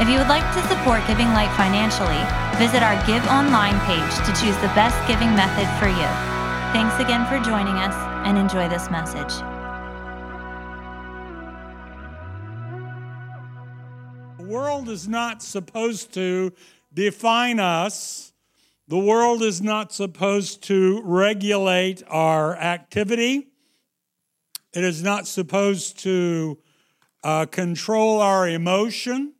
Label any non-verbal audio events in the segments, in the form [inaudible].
If you would like to support Giving Light financially, visit our Give Online page to choose the best giving method for you. Thanks again for joining us and enjoy this message. The world is not supposed to define us. The world is not supposed to regulate our activity. It is not supposed to uh, control our emotion.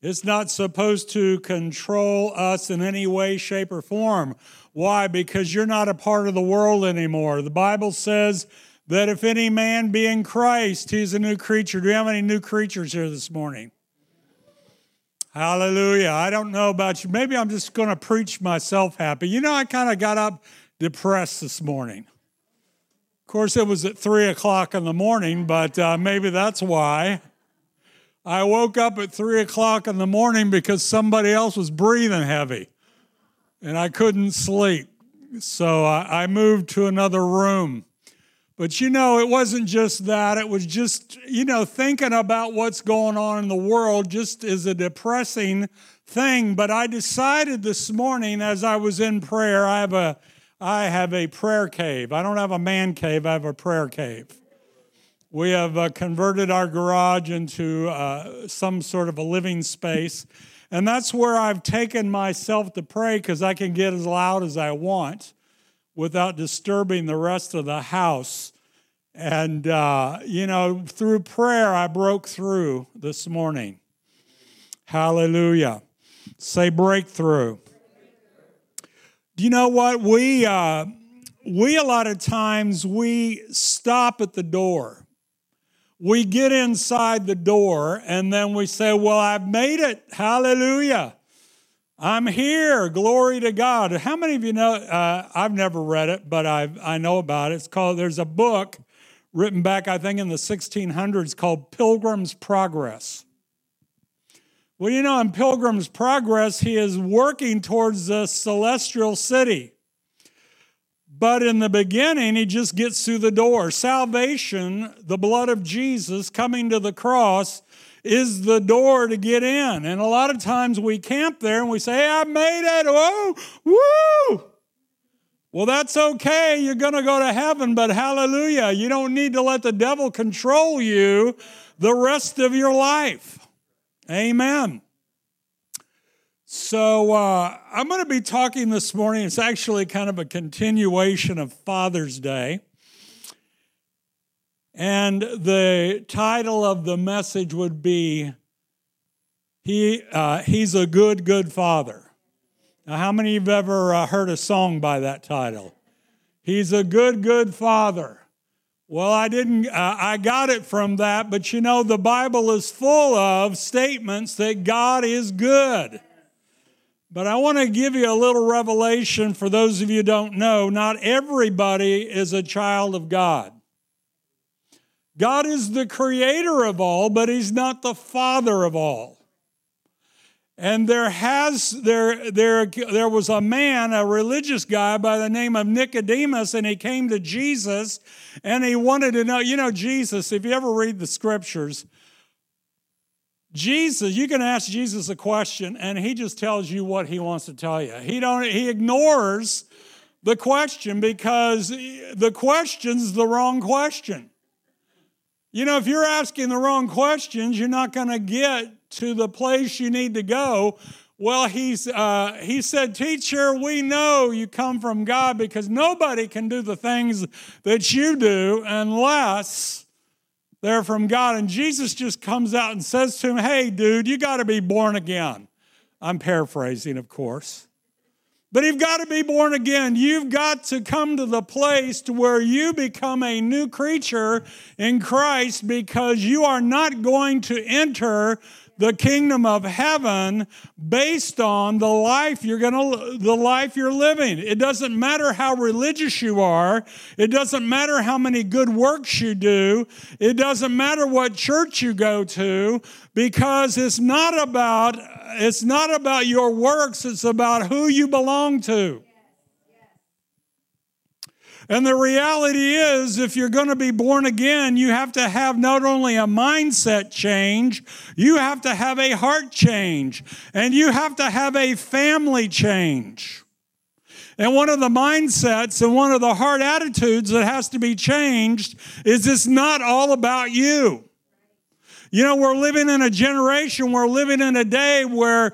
It's not supposed to control us in any way, shape, or form. Why? Because you're not a part of the world anymore. The Bible says that if any man be in Christ, he's a new creature. Do we have any new creatures here this morning? Hallelujah. I don't know about you. Maybe I'm just going to preach myself happy. You know, I kind of got up depressed this morning. Of course, it was at three o'clock in the morning, but uh, maybe that's why. I woke up at three o'clock in the morning because somebody else was breathing heavy and I couldn't sleep. So I moved to another room. But you know, it wasn't just that. It was just, you know, thinking about what's going on in the world just is a depressing thing. But I decided this morning as I was in prayer, I have a I have a prayer cave. I don't have a man cave, I have a prayer cave. We have uh, converted our garage into uh, some sort of a living space. And that's where I've taken myself to pray because I can get as loud as I want without disturbing the rest of the house. And, uh, you know, through prayer, I broke through this morning. Hallelujah. Say breakthrough. Do you know what? We, uh, we a lot of times, we stop at the door we get inside the door and then we say, Well, I've made it. Hallelujah. I'm here. Glory to God. How many of you know? Uh, I've never read it, but i I know about it. It's called, there's a book written back, I think, in the 1600s called Pilgrim's Progress. Well, you know, in Pilgrim's Progress, he is working towards the celestial city. But in the beginning, he just gets through the door. Salvation, the blood of Jesus coming to the cross, is the door to get in. And a lot of times we camp there and we say, hey, I made it. Whoa, woo. Well, that's okay. You're going to go to heaven, but hallelujah. You don't need to let the devil control you the rest of your life. Amen. So, uh, I'm going to be talking this morning. It's actually kind of a continuation of Father's Day. And the title of the message would be he, uh, He's a Good, Good Father. Now, how many of you have ever uh, heard a song by that title? He's a good, good father. Well, I didn't, uh, I got it from that, but you know, the Bible is full of statements that God is good. But I want to give you a little revelation for those of you don't know. Not everybody is a child of God. God is the creator of all, but he's not the father of all. And there has there there there was a man, a religious guy by the name of Nicodemus, and he came to Jesus and he wanted to know, you know, Jesus, if you ever read the scriptures, Jesus, you can ask Jesus a question and he just tells you what he wants to tell you. He don't he ignores the question because the question's the wrong question. You know, if you're asking the wrong questions, you're not going to get to the place you need to go. Well, he's, uh, he said, Teacher, we know you come from God because nobody can do the things that you do unless they're from God. And Jesus just comes out and says to him, Hey, dude, you got to be born again. I'm paraphrasing, of course. But you've got to be born again. You've got to come to the place to where you become a new creature in Christ because you are not going to enter the kingdom of heaven based on the life you're going to the life you're living. It doesn't matter how religious you are. It doesn't matter how many good works you do. It doesn't matter what church you go to because it's not about it's not about your works, it's about who you belong to. And the reality is, if you're going to be born again, you have to have not only a mindset change, you have to have a heart change, and you have to have a family change. And one of the mindsets and one of the heart attitudes that has to be changed is it's not all about you. You know, we're living in a generation, we're living in a day where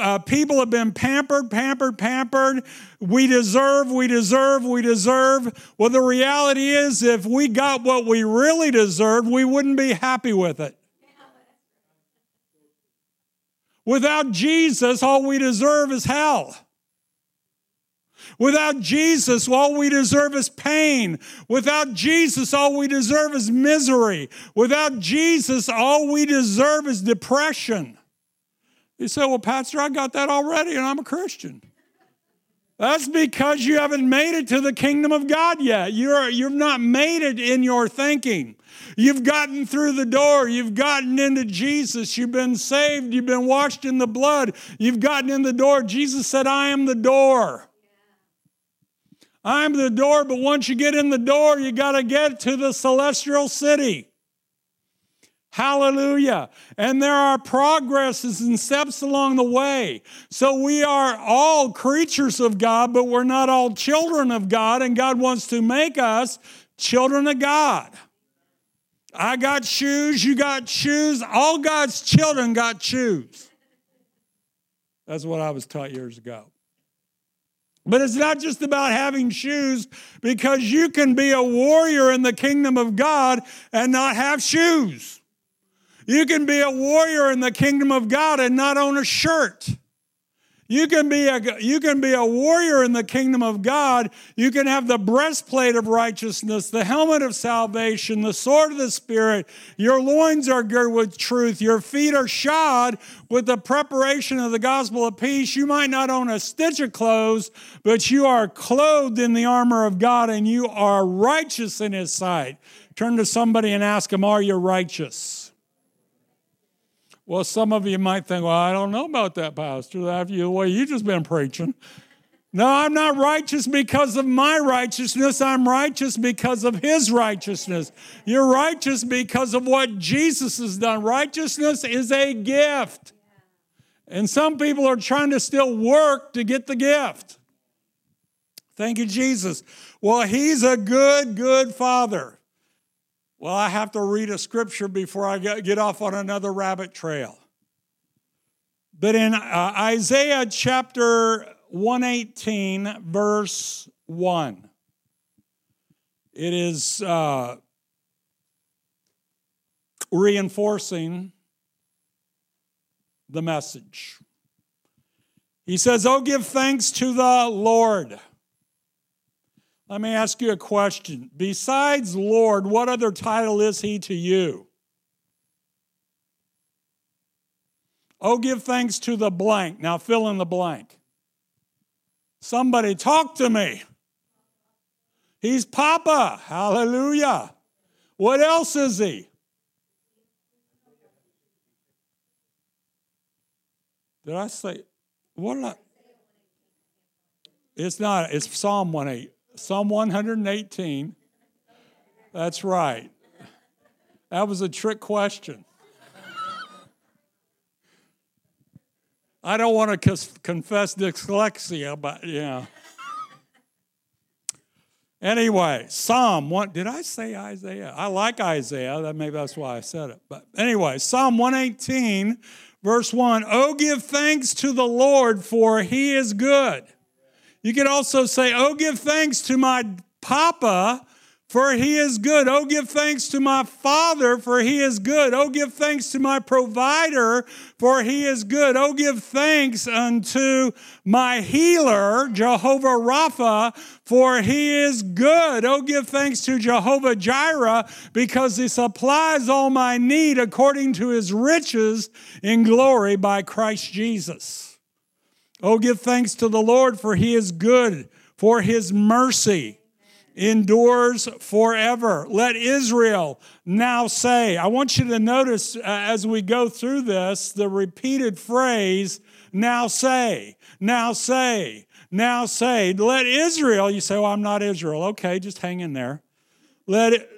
uh, people have been pampered, pampered, pampered. We deserve, we deserve, we deserve. Well, the reality is, if we got what we really deserved, we wouldn't be happy with it. Without Jesus, all we deserve is hell. Without Jesus, all we deserve is pain. Without Jesus, all we deserve is misery. Without Jesus, all we deserve is depression. You say, Well, Pastor, I got that already and I'm a Christian. That's because you haven't made it to the kingdom of God yet. You're, you've not made it in your thinking. You've gotten through the door. You've gotten into Jesus. You've been saved. You've been washed in the blood. You've gotten in the door. Jesus said, I am the door. I'm the door, but once you get in the door, you got to get to the celestial city. Hallelujah. And there are progresses and steps along the way. So we are all creatures of God, but we're not all children of God, and God wants to make us children of God. I got shoes, you got shoes, all God's children got shoes. That's what I was taught years ago. But it's not just about having shoes because you can be a warrior in the kingdom of God and not have shoes. You can be a warrior in the kingdom of God and not own a shirt. You can be a you can be a warrior in the kingdom of God. You can have the breastplate of righteousness, the helmet of salvation, the sword of the spirit. Your loins are girded with truth. Your feet are shod with the preparation of the gospel of peace. You might not own a stitch of clothes, but you are clothed in the armor of God and you are righteous in his sight. Turn to somebody and ask them, "Are you righteous?" Well, some of you might think, well, I don't know about that, Pastor, after the way you just been preaching. No, I'm not righteous because of my righteousness. I'm righteous because of his righteousness. You're righteous because of what Jesus has done. Righteousness is a gift. And some people are trying to still work to get the gift. Thank you, Jesus. Well, he's a good, good father. Well, I have to read a scripture before I get off on another rabbit trail. But in uh, Isaiah chapter 118, verse 1, it is uh, reinforcing the message. He says, Oh, give thanks to the Lord let me ask you a question. Besides Lord, what other title is he to you? Oh, give thanks to the blank. Now fill in the blank. Somebody talk to me. He's Papa. Hallelujah. What else is he? Did I say what? Did I, it's not. It's Psalm 1 Psalm 118. That's right. That was a trick question. I don't want to confess dyslexia, but yeah. Anyway, Psalm one. Did I say Isaiah? I like Isaiah. That maybe that's why I said it. But anyway, Psalm 118, verse 1. Oh, give thanks to the Lord, for he is good you could also say, Oh, give thanks to my Papa, for he is good. Oh, give thanks to my Father, for he is good. Oh, give thanks to my provider, for he is good. Oh, give thanks unto my healer, Jehovah Rapha, for he is good. Oh, give thanks to Jehovah Jireh, because he supplies all my need according to his riches in glory by Christ Jesus. Oh, give thanks to the Lord, for he is good, for his mercy endures forever. Let Israel now say. I want you to notice uh, as we go through this the repeated phrase, now say, now say, now say. Let Israel, you say, well, I'm not Israel. Okay, just hang in there. Let it,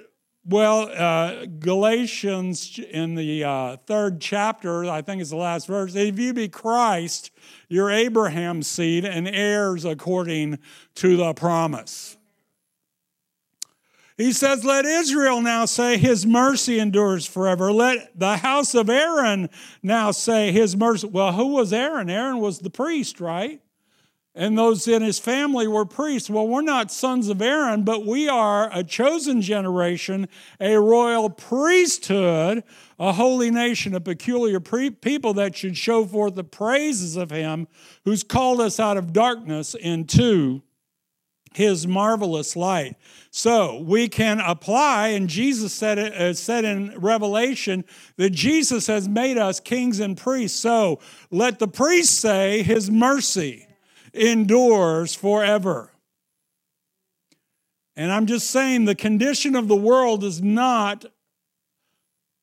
well, uh, Galatians in the uh, third chapter, I think is the last verse. If you be Christ, you're Abraham's seed and heirs according to the promise. He says, Let Israel now say, His mercy endures forever. Let the house of Aaron now say, His mercy. Well, who was Aaron? Aaron was the priest, right? And those in his family were priests. Well, we're not sons of Aaron, but we are a chosen generation, a royal priesthood, a holy nation, a peculiar pre- people that should show forth the praises of him who's called us out of darkness into his marvelous light. So we can apply, and Jesus said it uh, said in Revelation that Jesus has made us kings and priests. So let the priest say, His mercy endures forever. And I'm just saying the condition of the world does not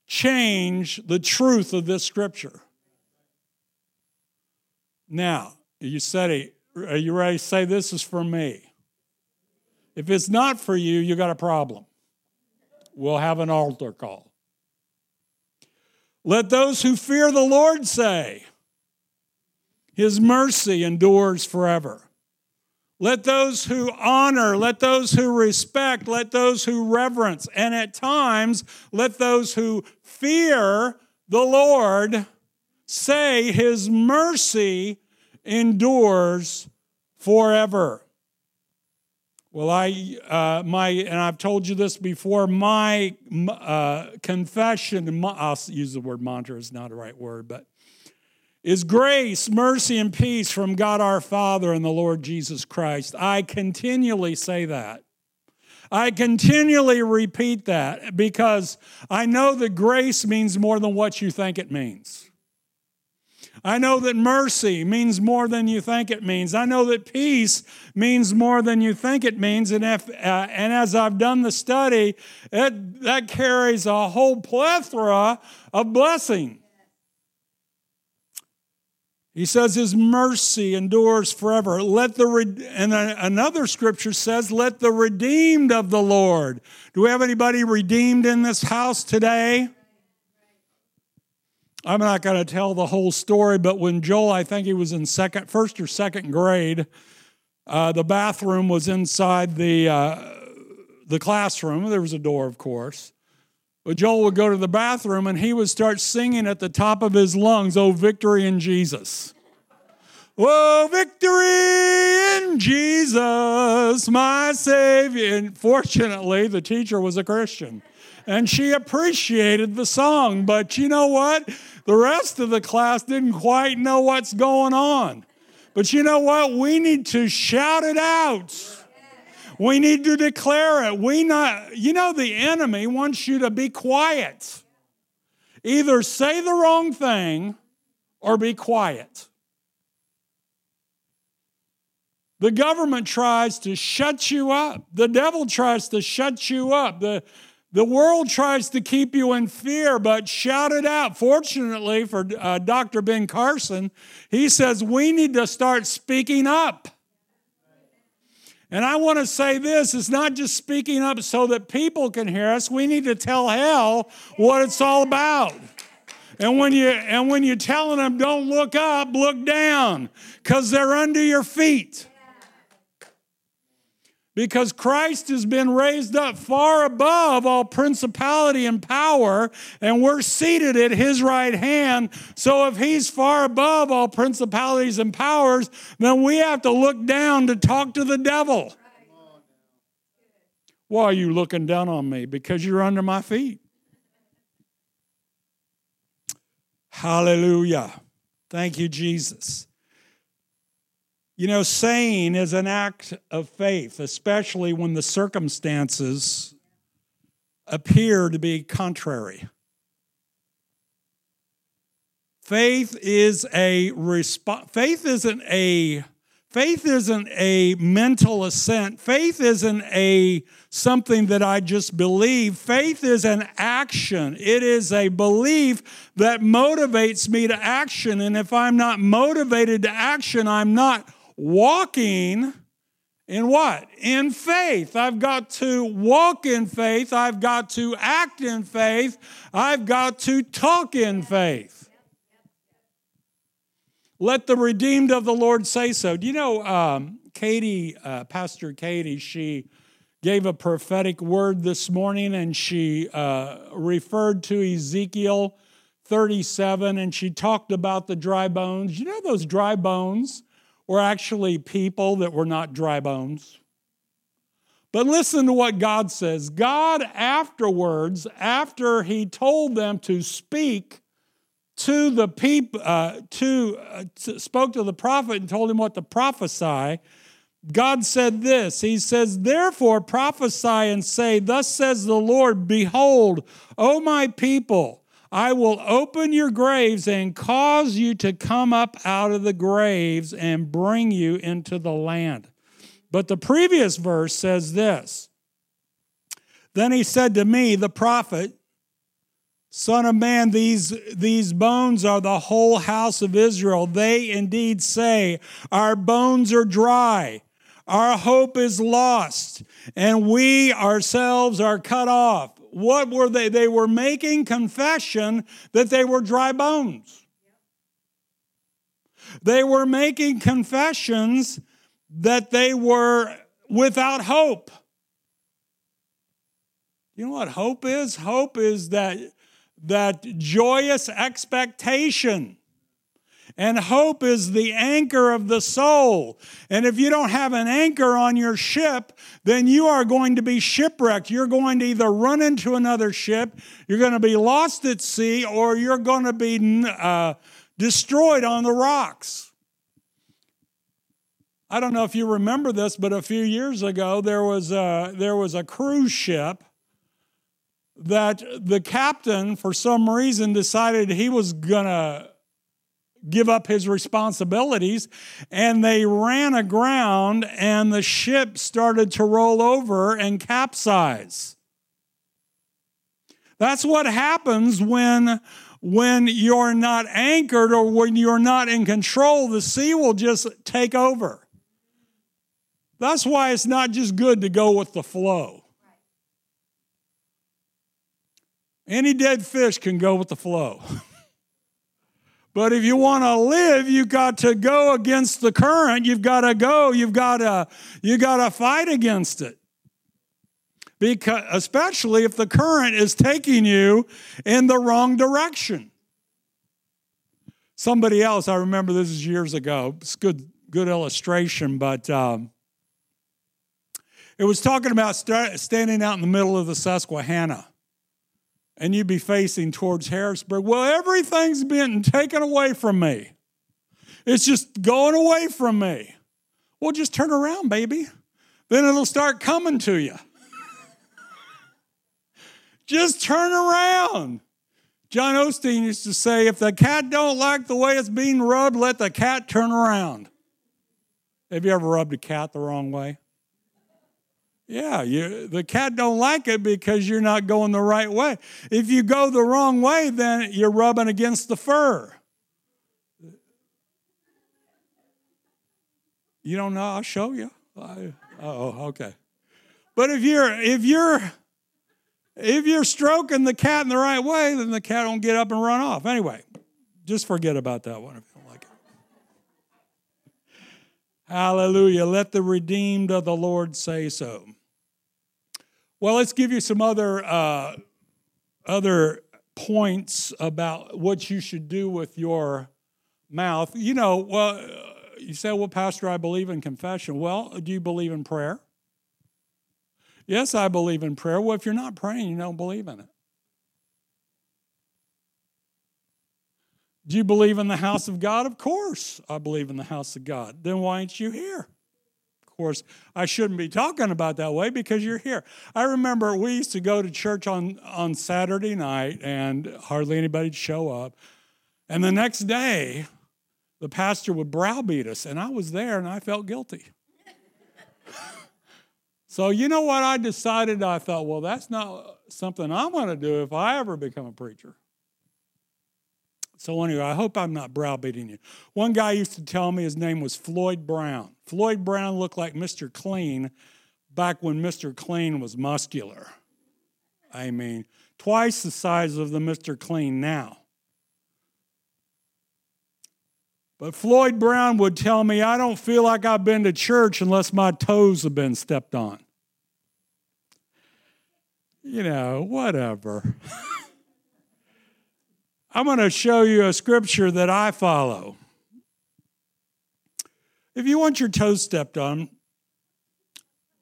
change the truth of this scripture. Now, you said, Are you ready to say this is for me? If it's not for you, you got a problem. We'll have an altar call. Let those who fear the Lord say, His mercy endures forever. Let those who honor, let those who respect, let those who reverence, and at times let those who fear the Lord say, His mercy endures forever. Well, I, uh, my, and I've told you this before, my uh, confession, I'll use the word mantra, is not the right word, but is grace, mercy, and peace from God our Father and the Lord Jesus Christ. I continually say that. I continually repeat that because I know that grace means more than what you think it means. I know that mercy means more than you think it means. I know that peace means more than you think it means. And, if, uh, and as I've done the study, it, that carries a whole plethora of blessing. He says his mercy endures forever. Let the and another scripture says, "Let the redeemed of the Lord." Do we have anybody redeemed in this house today? I'm not going to tell the whole story, but when Joel, I think he was in second, first or second grade, uh, the bathroom was inside the uh, the classroom. There was a door, of course. But Joel would go to the bathroom and he would start singing at the top of his lungs, "Oh, victory in Jesus." Oh, victory in Jesus, my Savior. And fortunately, the teacher was a Christian and she appreciated the song. But you know what? The rest of the class didn't quite know what's going on. But you know what? We need to shout it out. We need to declare it. We not, you know, the enemy wants you to be quiet. Either say the wrong thing or be quiet. The government tries to shut you up. The devil tries to shut you up. The, the world tries to keep you in fear, but shout it out. Fortunately for uh, Dr. Ben Carson, he says we need to start speaking up. And I want to say this it's not just speaking up so that people can hear us, we need to tell hell what it's all about. And when you and when you're telling them don't look up, look down cuz they're under your feet because Christ has been raised up far above all principality and power, and we're seated at his right hand. So if he's far above all principalities and powers, then we have to look down to talk to the devil. Why are you looking down on me? Because you're under my feet. Hallelujah. Thank you, Jesus. You know, saying is an act of faith, especially when the circumstances appear to be contrary. Faith is a response. Faith isn't a faith isn't a mental assent. Faith isn't a something that I just believe. Faith is an action. It is a belief that motivates me to action. And if I'm not motivated to action, I'm not walking in what? In faith. I've got to walk in faith. I've got to act in faith. I've got to talk in faith. Let the redeemed of the Lord say so. Do you know, um, Katie, uh, Pastor Katie, she gave a prophetic word this morning and she uh, referred to Ezekiel 37 and she talked about the dry bones. You know, those dry bones were actually people that were not dry bones. But listen to what God says. God, afterwards, after he told them to speak to the people, uh, to, uh, to, spoke to the prophet and told him what to prophesy. God said this He says, Therefore prophesy and say, Thus says the Lord, Behold, O my people, I will open your graves and cause you to come up out of the graves and bring you into the land. But the previous verse says this Then he said to me, the prophet, Son of man, these, these bones are the whole house of Israel. They indeed say, Our bones are dry, our hope is lost, and we ourselves are cut off. What were they? They were making confession that they were dry bones. They were making confessions that they were without hope. You know what hope is? Hope is that that joyous expectation. And hope is the anchor of the soul. And if you don't have an anchor on your ship, then you are going to be shipwrecked. You're going to either run into another ship, you're going to be lost at sea, or you're going to be uh, destroyed on the rocks. I don't know if you remember this, but a few years ago there was a, there was a cruise ship that the captain, for some reason, decided he was going to give up his responsibilities and they ran aground and the ship started to roll over and capsize. That's what happens when when you're not anchored or when you're not in control, the sea will just take over. That's why it's not just good to go with the flow. Any dead fish can go with the flow. [laughs] but if you want to live, you've got to go against the current. You've got to go. You've got to you got to fight against it. Because especially if the current is taking you in the wrong direction. Somebody else, I remember this is years ago. It's good good illustration, but um, it was talking about st- standing out in the middle of the Susquehanna and you'd be facing towards Harrisburg. Well, everything's been taken away from me. It's just going away from me. Well, just turn around, baby. Then it'll start coming to you. [laughs] just turn around. John Osteen used to say, if the cat don't like the way it's being rubbed, let the cat turn around. Have you ever rubbed a cat the wrong way? Yeah, you, the cat don't like it because you're not going the right way. If you go the wrong way, then you're rubbing against the fur. You don't know? I'll show you. oh, okay. But if you're if you're if you're stroking the cat in the right way, then the cat won't get up and run off. Anyway, just forget about that one if you don't like it. Hallelujah. Let the redeemed of the Lord say so. Well, let's give you some other uh, other points about what you should do with your mouth. You know, well, you say, "Well, Pastor, I believe in confession." Well, do you believe in prayer? Yes, I believe in prayer. Well, if you're not praying, you don't believe in it. Do you believe in the house of God? Of course, I believe in the house of God. Then why aren't you here? Course, I shouldn't be talking about that way because you're here. I remember we used to go to church on, on Saturday night and hardly anybody'd show up. And the next day, the pastor would browbeat us, and I was there and I felt guilty. [laughs] so, you know what I decided? I thought, well, that's not something I want to do if I ever become a preacher. So, anyway, I hope I'm not browbeating you. One guy used to tell me his name was Floyd Brown. Floyd Brown looked like Mr. Clean back when Mr. Clean was muscular. I mean, twice the size of the Mr. Clean now. But Floyd Brown would tell me, I don't feel like I've been to church unless my toes have been stepped on. You know, whatever. [laughs] I'm going to show you a scripture that I follow. If you want your toes stepped on,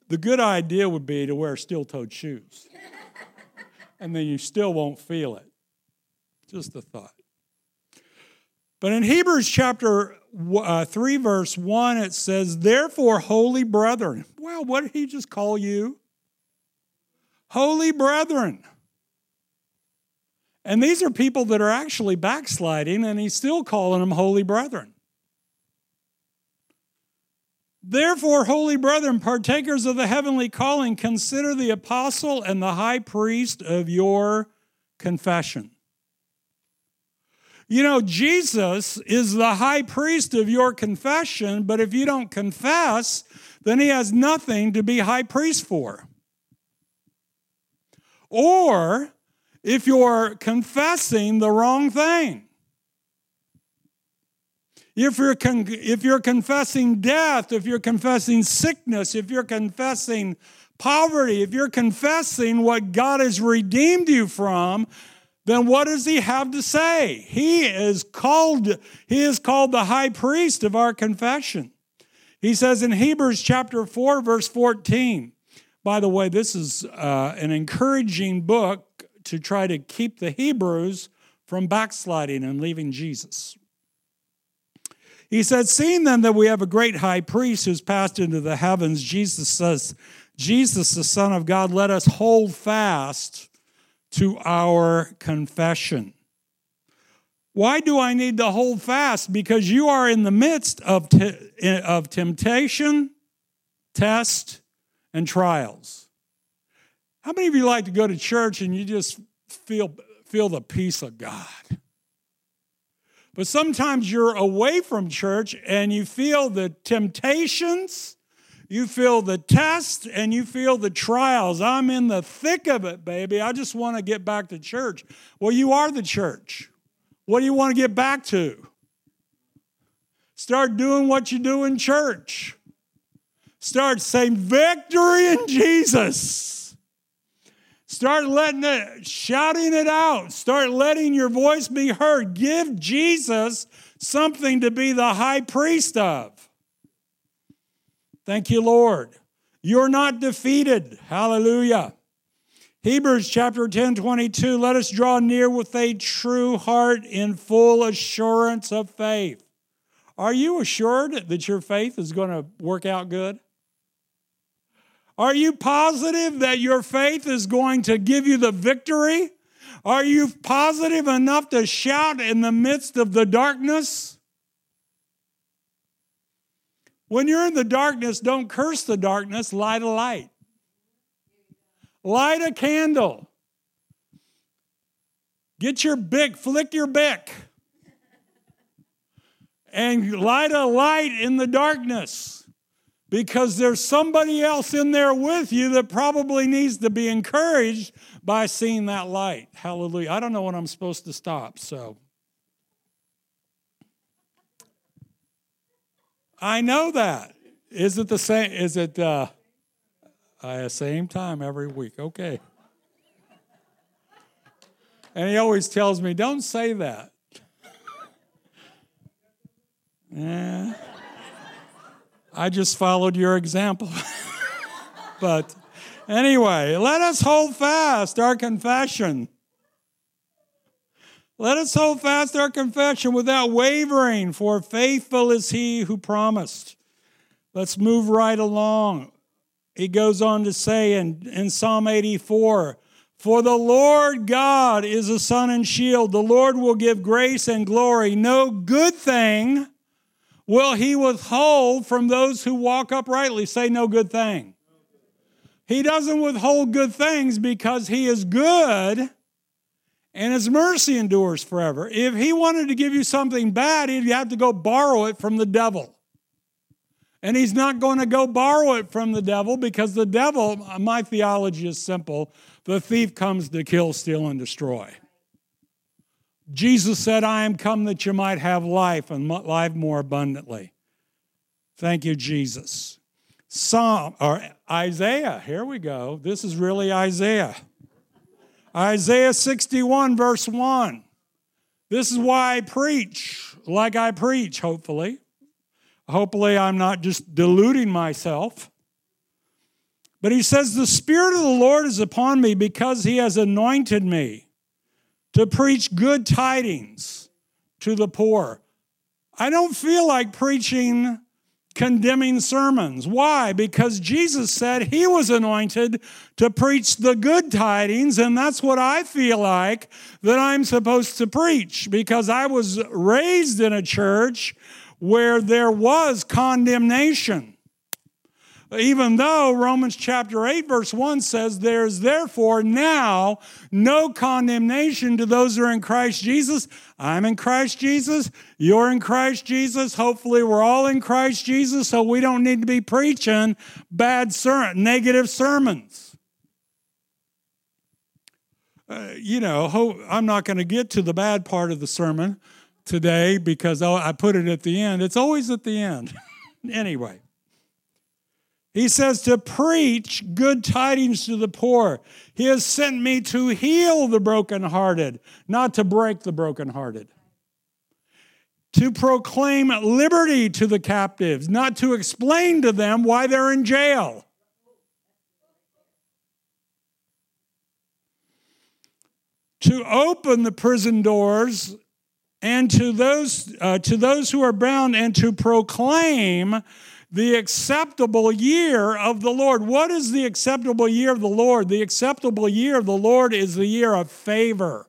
the good idea would be to wear steel toed shoes. and then you still won't feel it. Just a thought. But in Hebrews chapter uh, 3, verse 1, it says, Therefore, holy brethren. Well, what did he just call you? Holy brethren. And these are people that are actually backsliding, and he's still calling them holy brethren. Therefore, holy brethren, partakers of the heavenly calling, consider the apostle and the high priest of your confession. You know, Jesus is the high priest of your confession, but if you don't confess, then he has nothing to be high priest for. Or if you're confessing the wrong thing. If you're, con- if you're confessing death, if you're confessing sickness, if you're confessing poverty, if you're confessing what God has redeemed you from, then what does he have to say? He is called, he is called the high priest of our confession. He says in Hebrews chapter 4, verse 14. By the way, this is uh, an encouraging book to try to keep the Hebrews from backsliding and leaving Jesus. He said, Seeing then that we have a great high priest who's passed into the heavens, Jesus says, Jesus, the Son of God, let us hold fast to our confession. Why do I need to hold fast? Because you are in the midst of, of temptation, test, and trials. How many of you like to go to church and you just feel, feel the peace of God? But sometimes you're away from church and you feel the temptations, you feel the tests, and you feel the trials. I'm in the thick of it, baby. I just want to get back to church. Well, you are the church. What do you want to get back to? Start doing what you do in church. Start saying, Victory in Jesus. Start letting it, shouting it out. Start letting your voice be heard. Give Jesus something to be the high priest of. Thank you, Lord. You're not defeated. Hallelujah. Hebrews chapter 10, 22. Let us draw near with a true heart in full assurance of faith. Are you assured that your faith is going to work out good? Are you positive that your faith is going to give you the victory? Are you positive enough to shout in the midst of the darkness? When you're in the darkness, don't curse the darkness, light a light. Light a candle. Get your bic, flick your bic, and light a light in the darkness because there's somebody else in there with you that probably needs to be encouraged by seeing that light. Hallelujah. I don't know when I'm supposed to stop, so. I know that. Is it the same? Is it uh, the same time every week? Okay. And he always tells me, don't say that. yeah. I just followed your example. [laughs] but anyway, let us hold fast our confession. Let us hold fast our confession without wavering, for faithful is he who promised. Let's move right along. He goes on to say in, in Psalm 84 For the Lord God is a sun and shield. The Lord will give grace and glory. No good thing will he withhold from those who walk uprightly. Say, no good thing. He doesn't withhold good things because he is good and his mercy endures forever. If he wanted to give you something bad, he'd have to go borrow it from the devil. And he's not going to go borrow it from the devil because the devil, my theology is simple the thief comes to kill, steal, and destroy. Jesus said, I am come that you might have life and life more abundantly. Thank you, Jesus. Psalm or Isaiah, here we go. This is really Isaiah. Isaiah 61, verse 1. This is why I preach like I preach, hopefully. Hopefully, I'm not just deluding myself. But he says, The Spirit of the Lord is upon me because he has anointed me to preach good tidings to the poor. I don't feel like preaching condemning sermons. Why? Because Jesus said he was anointed to preach the good tidings, and that's what I feel like that I'm supposed to preach because I was raised in a church where there was condemnation. Even though Romans chapter 8, verse 1 says, There's therefore now no condemnation to those who are in Christ Jesus. I'm in Christ Jesus. You're in Christ Jesus. Hopefully, we're all in Christ Jesus, so we don't need to be preaching bad, ser- negative sermons. Uh, you know, I'm not going to get to the bad part of the sermon today because I put it at the end. It's always at the end. [laughs] anyway, he says to preach good tidings to the poor. He has sent me to heal the brokenhearted, not to break the brokenhearted. To proclaim liberty to the captives, not to explain to them why they're in jail. To open the prison doors and to those, uh, to those who are bound and to proclaim the acceptable year of the Lord. What is the acceptable year of the Lord? The acceptable year of the Lord is the year of favor.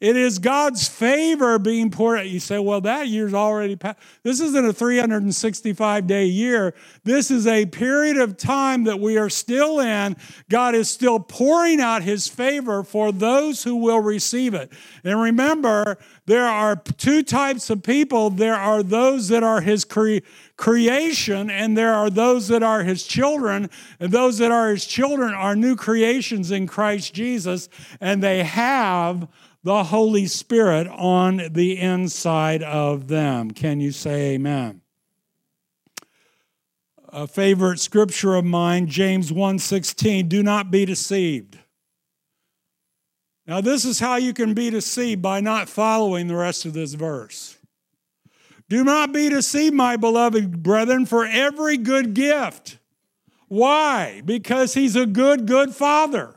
It is God's favor being poured out. You say, well, that year's already passed. This isn't a 365 day year. This is a period of time that we are still in. God is still pouring out his favor for those who will receive it. And remember, there are two types of people there are those that are his cre- creation, and there are those that are his children. And those that are his children are new creations in Christ Jesus, and they have the Holy Spirit on the inside of them. Can you say amen? A favorite scripture of mine, James 1:16, do not be deceived. Now this is how you can be deceived by not following the rest of this verse. Do not be deceived, my beloved brethren, for every good gift. Why? Because he's a good, good father.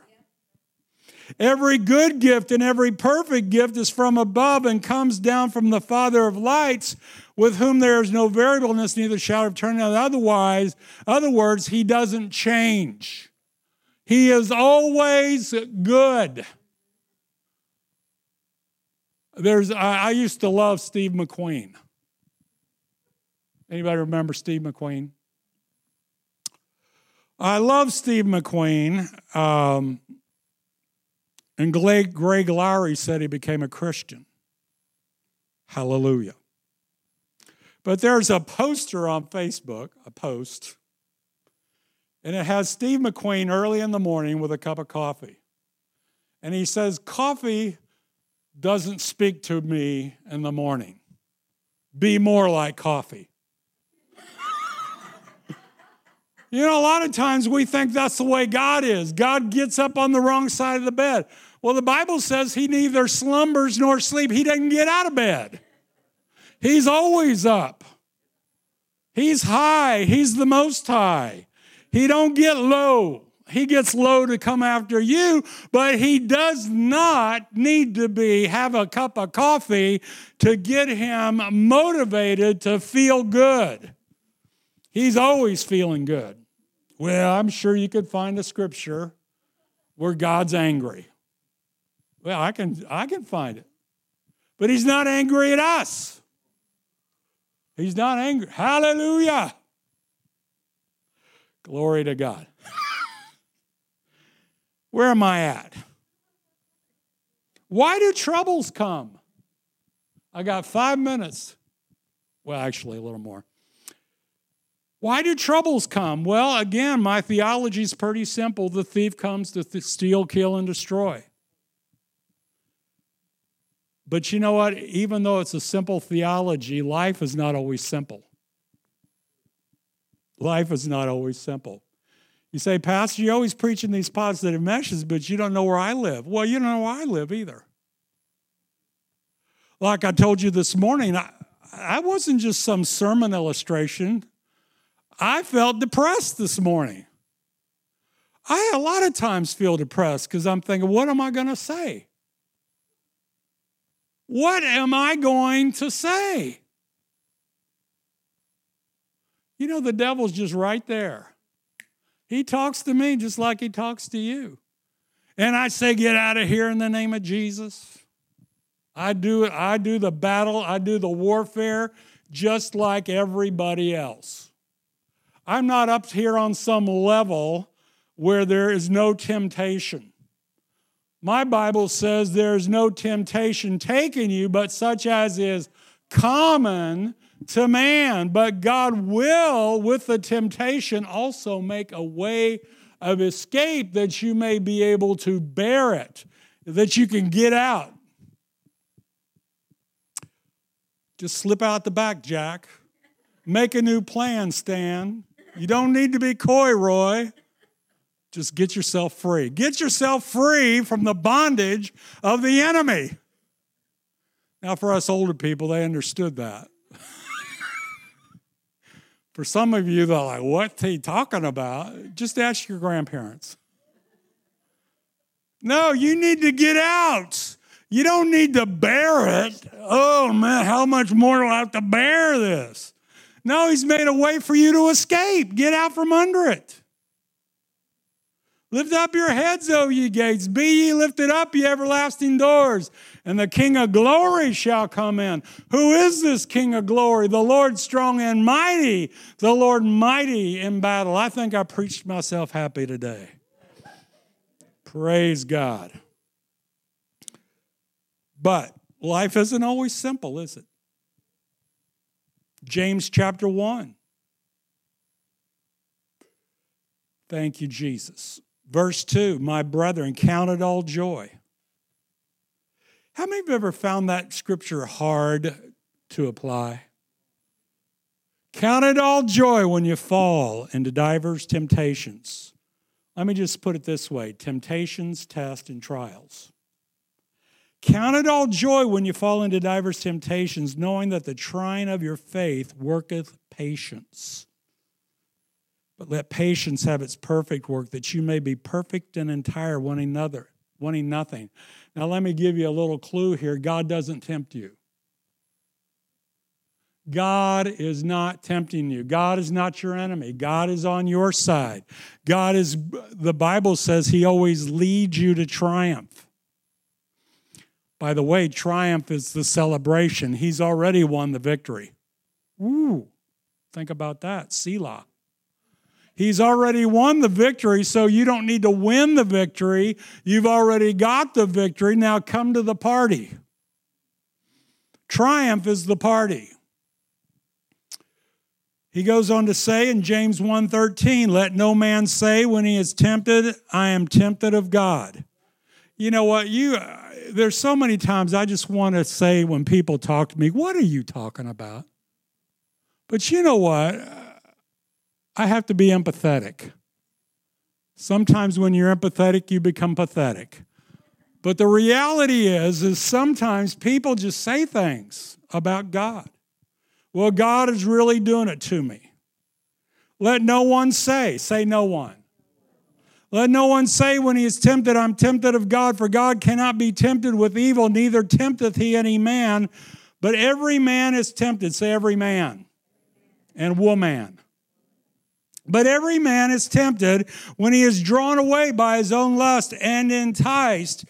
Every good gift and every perfect gift is from above and comes down from the Father of lights, with whom there is no variableness, neither shadow of turning. Otherwise, other words, he doesn't change. He is always good. There's, I, I used to love Steve McQueen. Anybody remember Steve McQueen? I love Steve McQueen. Um, and Greg, Laurie said he became a Christian. Hallelujah. But there's a poster on Facebook, a post, and it has Steve McQueen early in the morning with a cup of coffee. And he says, Coffee doesn't speak to me in the morning. Be more like coffee. [laughs] you know, a lot of times we think that's the way God is. God gets up on the wrong side of the bed. Well, the Bible says he neither slumbers nor sleep. He doesn't get out of bed. He's always up. He's high. He's the most high. He don't get low. He gets low to come after you, but he does not need to be have a cup of coffee to get him motivated to feel good. He's always feeling good. Well, I'm sure you could find a scripture where God's angry. Well, I can I can find it. But he's not angry at us. He's not angry. Hallelujah. Glory to God. [laughs] Where am I at? Why do troubles come? I got five minutes. Well, actually, a little more. Why do troubles come? Well, again, my theology is pretty simple. The thief comes to th- steal, kill, and destroy. But you know what? Even though it's a simple theology, life is not always simple. Life is not always simple. You say, Pastor, you're always preaching these positive messages, but you don't know where I live. Well, you don't know where I live either. Like I told you this morning, I, I wasn't just some sermon illustration. I felt depressed this morning. I a lot of times feel depressed because I'm thinking, what am I going to say? What am I going to say? You know, the devil's just right there. He talks to me just like he talks to you. And I say, get out of here in the name of Jesus. I do it, I do the battle, I do the warfare just like everybody else. I'm not up here on some level where there is no temptation. My Bible says there's no temptation taken you, but such as is common to man. But God will, with the temptation, also make a way of escape that you may be able to bear it, that you can get out. Just slip out the back, Jack. Make a new plan, Stan. You don't need to be coy, Roy. Just get yourself free. Get yourself free from the bondage of the enemy. Now, for us older people, they understood that. [laughs] for some of you, they're like, what's he talking about? Just ask your grandparents. No, you need to get out. You don't need to bear it. Oh man, how much more do I have to bear this? No, he's made a way for you to escape. Get out from under it. Lift up your heads, O ye gates. Be ye lifted up, ye everlasting doors, and the King of glory shall come in. Who is this King of glory? The Lord strong and mighty, the Lord mighty in battle. I think I preached myself happy today. Praise God. But life isn't always simple, is it? James chapter 1. Thank you, Jesus. Verse 2 My brethren, count it all joy. How many of you ever found that scripture hard to apply? Count it all joy when you fall into divers temptations. Let me just put it this way temptations, tests, and trials. Count it all joy when you fall into divers temptations, knowing that the trying of your faith worketh patience. But let patience have its perfect work, that you may be perfect and entire, wanting another, wanting nothing. Now, let me give you a little clue here. God doesn't tempt you. God is not tempting you. God is not your enemy. God is on your side. God is, the Bible says, He always leads you to triumph. By the way, triumph is the celebration. He's already won the victory. Ooh, think about that. Selah. He's already won the victory, so you don't need to win the victory. You've already got the victory. Now come to the party. Triumph is the party. He goes on to say in James 1:13, "Let no man say when he is tempted, I am tempted of God." You know what? You uh, there's so many times I just want to say when people talk to me, "What are you talking about?" But you know what? I have to be empathetic. Sometimes when you're empathetic, you become pathetic. But the reality is, is sometimes people just say things about God. Well, God is really doing it to me. Let no one say, say no one. Let no one say when he is tempted, I'm tempted of God, for God cannot be tempted with evil, neither tempteth he any man. But every man is tempted. Say every man and woman. But every man is tempted when he is drawn away by his own lust and enticed.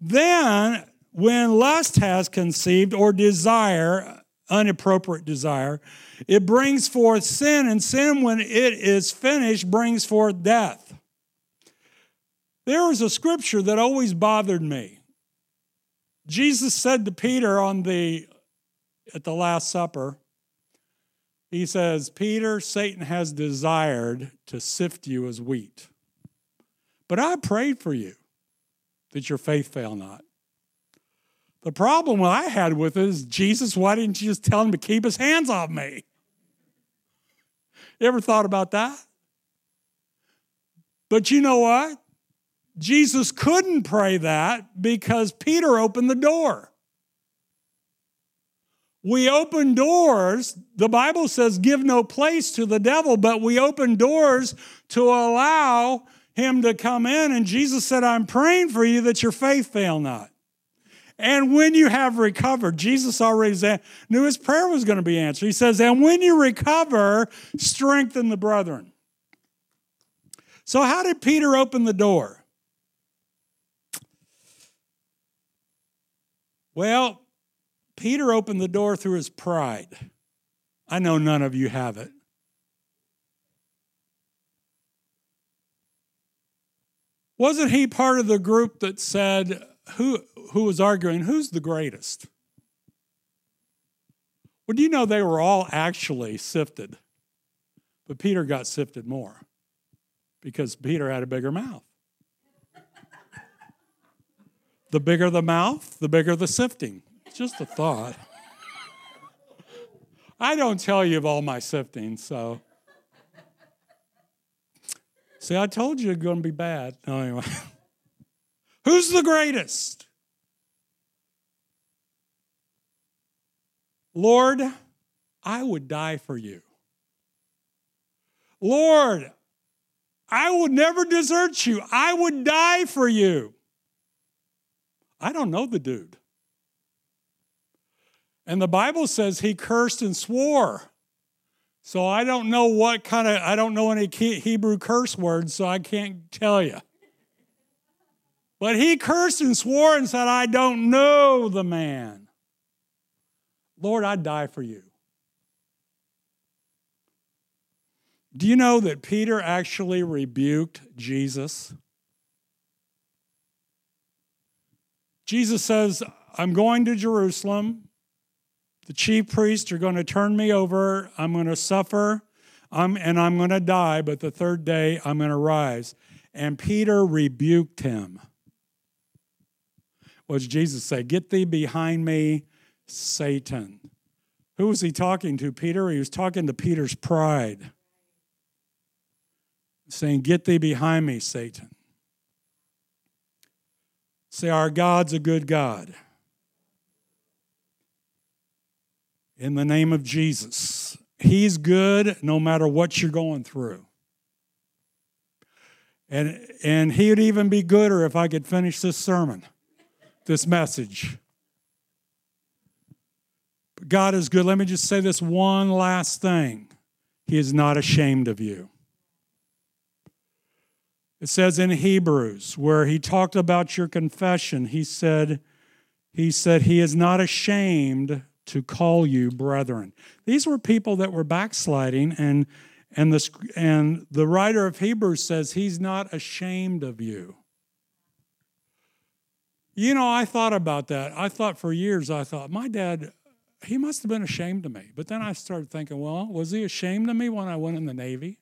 Then, when lust has conceived or desire, inappropriate desire, it brings forth sin, and sin, when it is finished, brings forth death. There was a scripture that always bothered me. Jesus said to Peter on the at the last supper, he says, Peter, Satan has desired to sift you as wheat. But I prayed for you that your faith fail not. The problem I had with it is, Jesus, why didn't you just tell him to keep his hands off me? You ever thought about that? But you know what? Jesus couldn't pray that because Peter opened the door. We open doors. The Bible says, give no place to the devil, but we open doors to allow him to come in. And Jesus said, I'm praying for you that your faith fail not. And when you have recovered, Jesus already knew his prayer was going to be answered. He says, And when you recover, strengthen the brethren. So, how did Peter open the door? Well, Peter opened the door through his pride. I know none of you have it. Wasn't he part of the group that said, who, who was arguing, who's the greatest? Well, do you know they were all actually sifted? But Peter got sifted more because Peter had a bigger mouth. the bigger the mouth, the bigger the sifting. Just a thought. I don't tell you of all my sifting, so. See, I told you it's going to be bad. No, anyway. [laughs] Who's the greatest? Lord, I would die for you. Lord, I would never desert you. I would die for you. I don't know the dude. And the Bible says he cursed and swore. So I don't know what kind of, I don't know any Hebrew curse words, so I can't tell you. But he cursed and swore and said, I don't know the man. Lord, I'd die for you. Do you know that Peter actually rebuked Jesus? Jesus says, I'm going to Jerusalem the chief priests are going to turn me over. I'm going to suffer I'm, and I'm going to die, but the third day I'm going to rise. And Peter rebuked him. What did Jesus say? Get thee behind me, Satan. Who was he talking to, Peter? He was talking to Peter's pride, saying, Get thee behind me, Satan. Say, Our God's a good God. In the name of Jesus. He's good no matter what you're going through. And, and he would even be gooder if I could finish this sermon, this message. But God is good. Let me just say this one last thing He is not ashamed of you. It says in Hebrews, where he talked about your confession, he said, he said, He is not ashamed to call you brethren. These were people that were backsliding, and, and, the, and the writer of Hebrews says he's not ashamed of you. You know, I thought about that. I thought for years, I thought, my dad, he must have been ashamed of me. But then I started thinking, well, was he ashamed of me when I went in the Navy?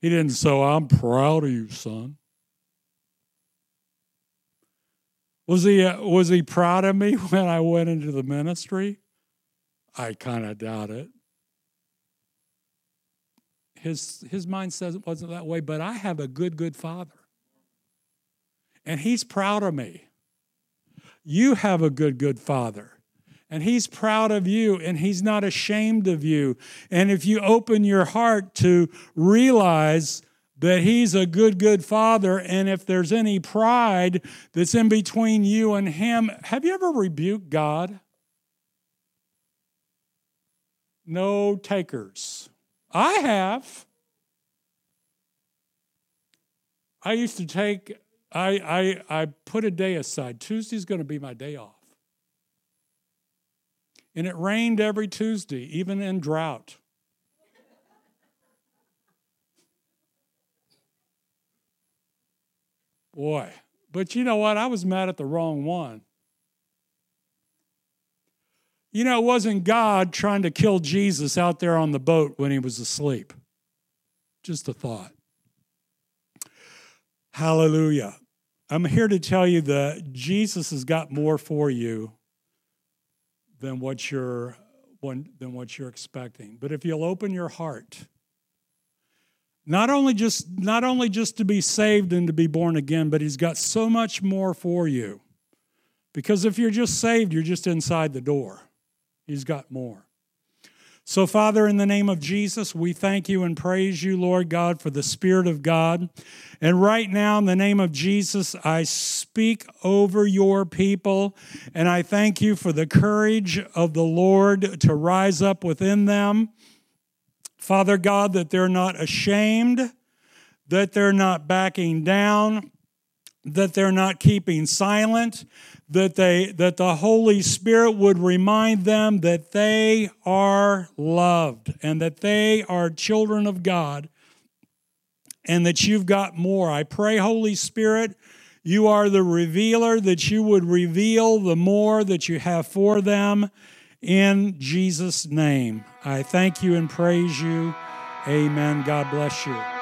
He didn't say, I'm proud of you, son. Was he, uh, was he proud of me [laughs] when I went into the ministry? I kind of doubt it. His, his mind says it wasn't that way, but I have a good, good father. And he's proud of me. You have a good, good father. And he's proud of you and he's not ashamed of you. And if you open your heart to realize that He's a good, good Father. And if there's any pride that's in between you and Him, have you ever rebuked God? No takers. I have. I used to take, I, I, I put a day aside. Tuesday's going to be my day off. And it rained every Tuesday, even in drought. Boy, but you know what? I was mad at the wrong one. You know, it wasn't God trying to kill Jesus out there on the boat when he was asleep. Just a thought. Hallelujah. I'm here to tell you that Jesus has got more for you than what you're than what you're expecting. But if you'll open your heart, not only just not only just to be saved and to be born again, but he's got so much more for you. Because if you're just saved, you're just inside the door. He's got more. So, Father, in the name of Jesus, we thank you and praise you, Lord God, for the Spirit of God. And right now, in the name of Jesus, I speak over your people, and I thank you for the courage of the Lord to rise up within them. Father God, that they're not ashamed, that they're not backing down, that they're not keeping silent, that they that the Holy Spirit would remind them that they are loved and that they are children of God and that you've got more. I pray Holy Spirit, you are the revealer that you would reveal the more that you have for them in Jesus name. I thank you and praise you. Amen. God bless you.